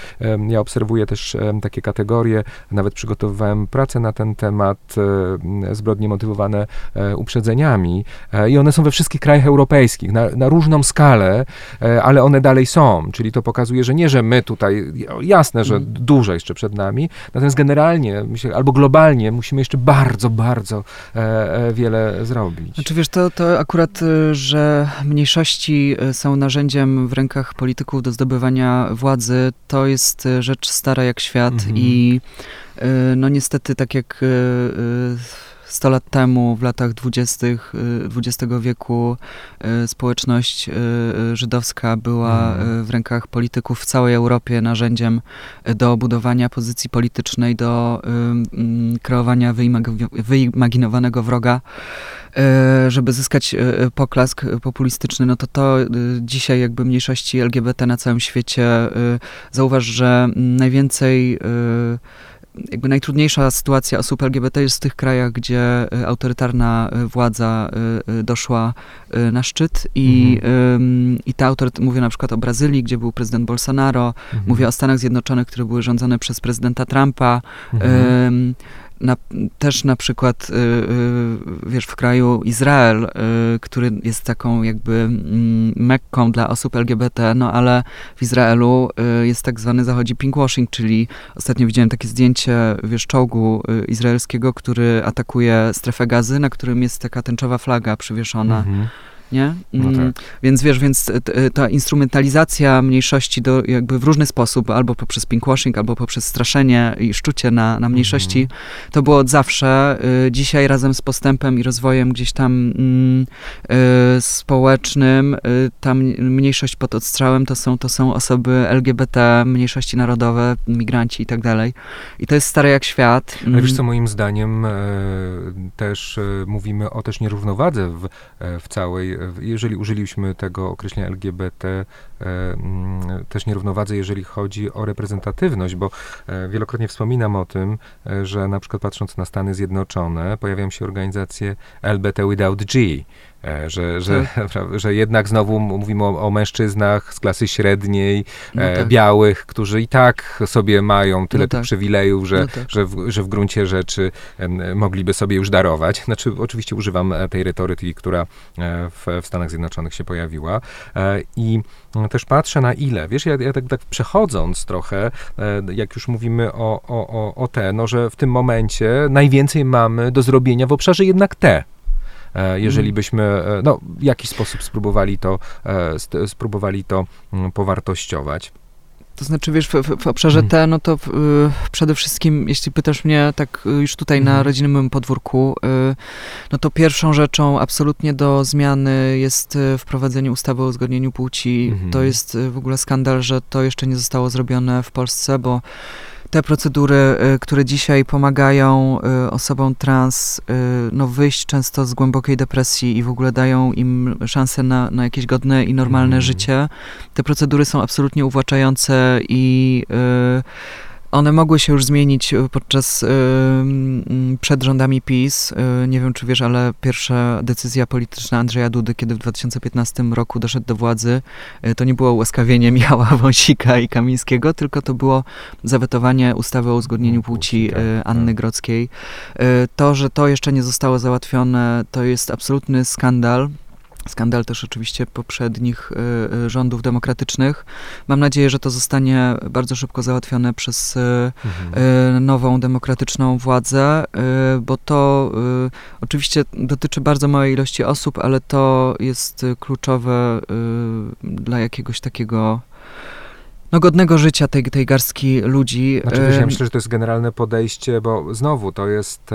Ja obserwuję też takie kategorie, nawet przygotowywałem pracę na ten temat, zbrodnie motywowane uprzedzeniami e, i one są we wszystkich krajach europejskich, na, na różną skalę, e, ale one dalej są, czyli to pokazuje, że nie, że my tutaj, jasne, że Mm. dużo jeszcze przed nami, natomiast generalnie, myślę, albo globalnie musimy jeszcze bardzo, bardzo e, e, wiele zrobić. Znaczy wiesz, to, to akurat, że mniejszości są narzędziem w rękach polityków do zdobywania władzy, to jest rzecz stara jak świat Mhm. i no niestety tak jak 100 lat temu, w latach dwudziestych y, XX wieku, y, społeczność y, y, żydowska była Mhm. y, w rękach polityków w całej Europie narzędziem y, do budowania pozycji politycznej, do y, mm, kreowania wyimag- wyimaginowanego wroga żeby zyskać poklask populistyczny, no to to dzisiaj jakby mniejszości LGBT na całym świecie zauważ, że mm, najwięcej jakby najtrudniejsza sytuacja osób LGBT jest w tych krajach, gdzie e, autorytarna e, władza e, doszła na szczyt i, em, i ta autoryt, mówię na przykład o Brazylii, gdzie był prezydent Bolsonaro, Mhm. mówię o Stanach Zjednoczonych, które były rządzone przez prezydenta Trumpa, Mhm. Na, też na przykład, y, y, wiesz, w kraju Izrael, y, który jest taką jakby mm, mekką dla osób LGBT, no ale w Izraelu jest tak zwany zachodzi pinkwashing, czyli ostatnio widziałem takie zdjęcie, wiesz, czołgu izraelskiego, który atakuje strefę gazy, na którym jest taka tęczowa flaga przywieszona, Mhm. Nie? No Mm, tak. Więc wiesz, więc ta instrumentalizacja mniejszości do, jakby w różny sposób, albo poprzez pinkwashing, albo poprzez straszenie i szczucie na, na mniejszości, Mhm. to było od zawsze. Y, Dzisiaj razem z postępem i rozwojem gdzieś tam mm, y, społecznym, y, ta mniejszość pod odstrzałem to są, to są osoby LGBT, mniejszości narodowe, migranci i tak dalej. I to jest stare jak świat. Ale wiesz Mm. co, moim zdaniem e, też e, mówimy o też nierównowadze w, e, w całej, jeżeli użyliśmy tego określenia LGBT, e, mm, też nierównowadze, jeżeli chodzi o reprezentatywność, bo e, wielokrotnie wspominam o tym, e, że na przykład patrząc na Stany Zjednoczone, pojawiają się organizacje LGBT without G, że, że, <laughs> pra- że jednak znowu mówimy o, o mężczyznach z klasy średniej, No e, tak. białych, którzy i tak sobie mają tyle No tych tak. przywilejów, że, No tak. że, w, że w gruncie rzeczy mogliby sobie już darować. Znaczy, oczywiście używam e, tej retoryki, która e, w, w Stanach Zjednoczonych się pojawiła. E, I mm, też patrzę na ile. Wiesz, ja, ja tak, tak przechodząc trochę, e, jak już mówimy o, o, o, o te, no, że w tym momencie najwięcej mamy do zrobienia w obszarze jednak te. E, Jeżeli Mm. byśmy e, no, w jakiś sposób spróbowali to, e, spróbowali to mm, powartościować. To znaczy, wiesz, w, w, w obszarze Mhm. T, no to y, przede wszystkim, jeśli pytasz mnie tak y, już tutaj na Mhm. rodzinnym podwórku, y, no to pierwszą rzeczą absolutnie do zmiany jest y, wprowadzenie ustawy o uzgodnieniu płci. Mhm. To jest y, w ogóle skandal, że to jeszcze nie zostało zrobione w Polsce, bo te procedury, y, które dzisiaj pomagają y, osobom trans y, no, wyjść często z głębokiej depresji i w ogóle dają im szansę na, na jakieś godne i normalne Mhm. życie, te procedury są absolutnie uwłaczające i y, one mogły się już zmienić y, podczas y, mm, przed rządami PiS. Y, Nie wiem, czy wiesz, ale pierwsza decyzja polityczna Andrzeja Dudy, kiedy w 2015 roku doszedł do władzy, to nie było ułaskawienie <laughs> Michała Wąsika i Kamińskiego, tylko to było zawetowanie ustawy o uzgodnieniu Płci, płci tak, Anny. Grodzkiej. To, że to jeszcze nie zostało załatwione, to jest absolutny skandal. Skandal też oczywiście poprzednich y, y, rządów demokratycznych. Mam nadzieję, że to zostanie bardzo szybko załatwione przez y, Mhm. nową demokratyczną władzę, bo to oczywiście dotyczy bardzo małej ilości osób, ale to jest kluczowe dla jakiegoś takiego no, godnego życia tej, tej garstki ludzi. Znaczy, ja myślę, że to jest generalne podejście, bo znowu to jest.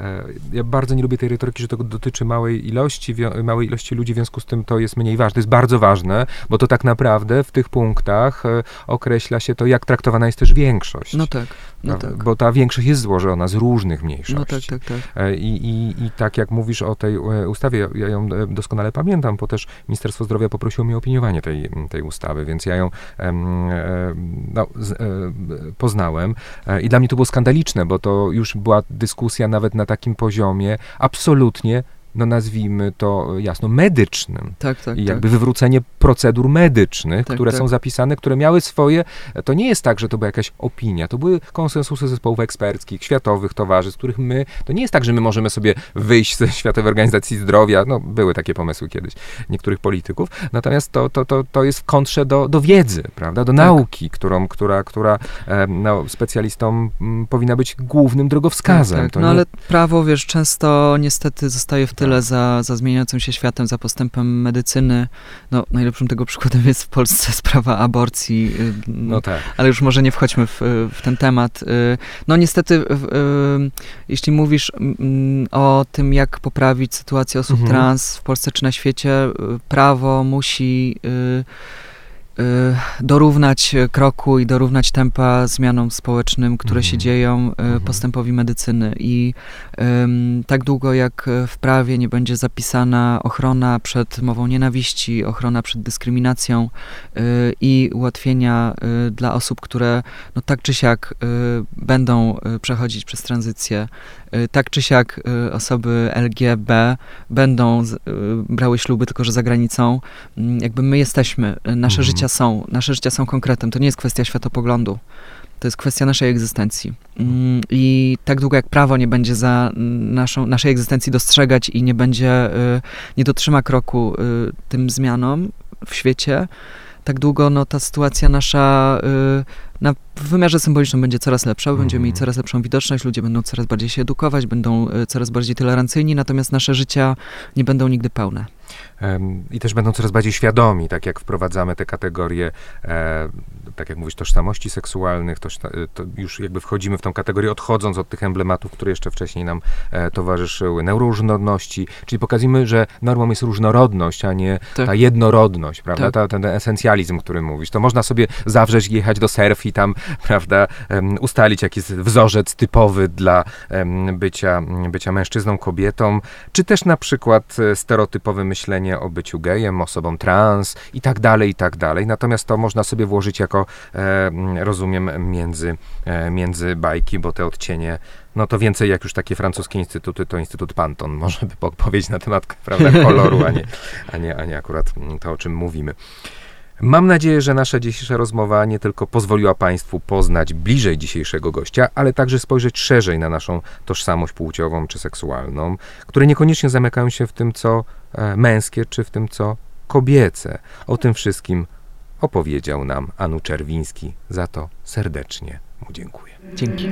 E, e, ja bardzo nie lubię tej retoryki, że to dotyczy małej ilości, małej ilości ludzi, w związku z tym to jest mniej ważne. To jest bardzo ważne, bo to tak naprawdę w tych punktach e, określa się to, jak traktowana jest też większość. No tak, no Prawda? tak. Bo ta większość jest złożona z różnych mniejszości. No tak, tak, tak. E, I, i, I tak jak mówisz o tej e, ustawie, ja- ją e, doskonale pamiętam, bo też Ministerstwo Zdrowia poprosiło mnie o opiniowanie tej, tej ustawy, więc ja ją e, no, e, poznałem. E, I dla mnie to było skandaliczne, bo to już była dyskusja nawet na takim poziomie absolutnie, no nazwijmy to jasno, medycznym. Tak, tak, I tak. jakby wywrócenie procedur medycznych, Tak, które tak. są zapisane, które miały swoje. To nie jest tak, że to była jakaś opinia. To były konsensusy zespołów eksperckich, światowych towarzystw, których my. To nie jest tak, że my możemy sobie wyjść ze <laughs> Światowej Organizacji Zdrowia. No, były takie pomysły kiedyś niektórych polityków. Natomiast to, to, to, to jest w kontrze do, do wiedzy, prawda? Do Tak. nauki, którą, która, która em, no, specjalistom mm, powinna być głównym drogowskazem. Tak, tak. No nie- ale prawo, wiesz, często niestety zostaje w tyle za, za zmieniającym się światem, za postępem medycyny. No, najlepszym tego przykładem jest w Polsce sprawa aborcji. No tak. ale już może nie wchodźmy w, w ten temat. Y, No niestety, y, jeśli mówisz mm, o tym, jak poprawić sytuację osób Mhm. trans w Polsce czy na świecie, y, prawo musi dorównać kroku i dorównać tempa zmianom społecznym, które się Mhm. dzieją, y, Mhm. postępowi medycyny. I ym, tak długo jak w prawie nie będzie zapisana ochrona przed mową nienawiści, ochrona przed dyskryminacją y, i ułatwienia y, dla osób, które no tak czy siak y, będą y, przechodzić przez tranzycję, y, tak czy siak y, osoby LGB będą z, y, brały śluby, tylko że za granicą. Mm, Jakby my jesteśmy, nasze Mhm. życia są, nasze życia są konkretem. To nie jest kwestia światopoglądu. To jest kwestia naszej egzystencji. Mm, I tak długo jak prawo nie będzie za naszą, naszej egzystencji dostrzegać i nie będzie, nie dotrzyma kroku tym zmianom w świecie, tak długo no, ta sytuacja nasza y, na, w wymiarze symbolicznym będzie coraz lepsza, bo będziemy mieli Mhm. coraz lepszą widoczność, ludzie będą coraz bardziej się edukować, będą y, coraz bardziej tolerancyjni, natomiast nasze życia nie będą nigdy pełne. I też będą coraz bardziej świadomi, tak jak wprowadzamy te kategorie, e, tak jak mówisz, tożsamości seksualnych, toż, to już jakby wchodzimy w tą kategorię, odchodząc od tych emblematów, które jeszcze wcześniej nam e, towarzyszyły, neuroróżnorodności, czyli pokazujemy, że normą jest różnorodność, a nie Tak. ta jednorodność, prawda, Tak. ta, ten esencjalizm, który mówisz. To można sobie zawrzeć, jechać do surf i tam, <laughs> prawda, ustalić, jaki jest wzorzec typowy dla bycia, bycia mężczyzną, kobietą, czy też na przykład e, stereotypowe myślenie o byciu gejem, osobą trans i tak dalej, i tak dalej. Natomiast to można sobie włożyć jako, e, rozumiem, między, e, między bajki, bo te odcienie, no to więcej jak już takie francuskie instytuty, to Instytut Panton może by powiedzieć na temat, prawda, koloru, a nie, a nie, a nie akurat to, o czym mówimy. Mam nadzieję, że nasza dzisiejsza rozmowa nie tylko pozwoliła Państwu poznać bliżej dzisiejszego gościa, ale także spojrzeć szerzej na naszą tożsamość płciową czy seksualną, które niekoniecznie zamykają się w tym, co e, męskie, czy w tym, co kobiece. O tym wszystkim opowiedział nam Anu Czerwiński. Za to serdecznie mu dziękuję. Dzięki.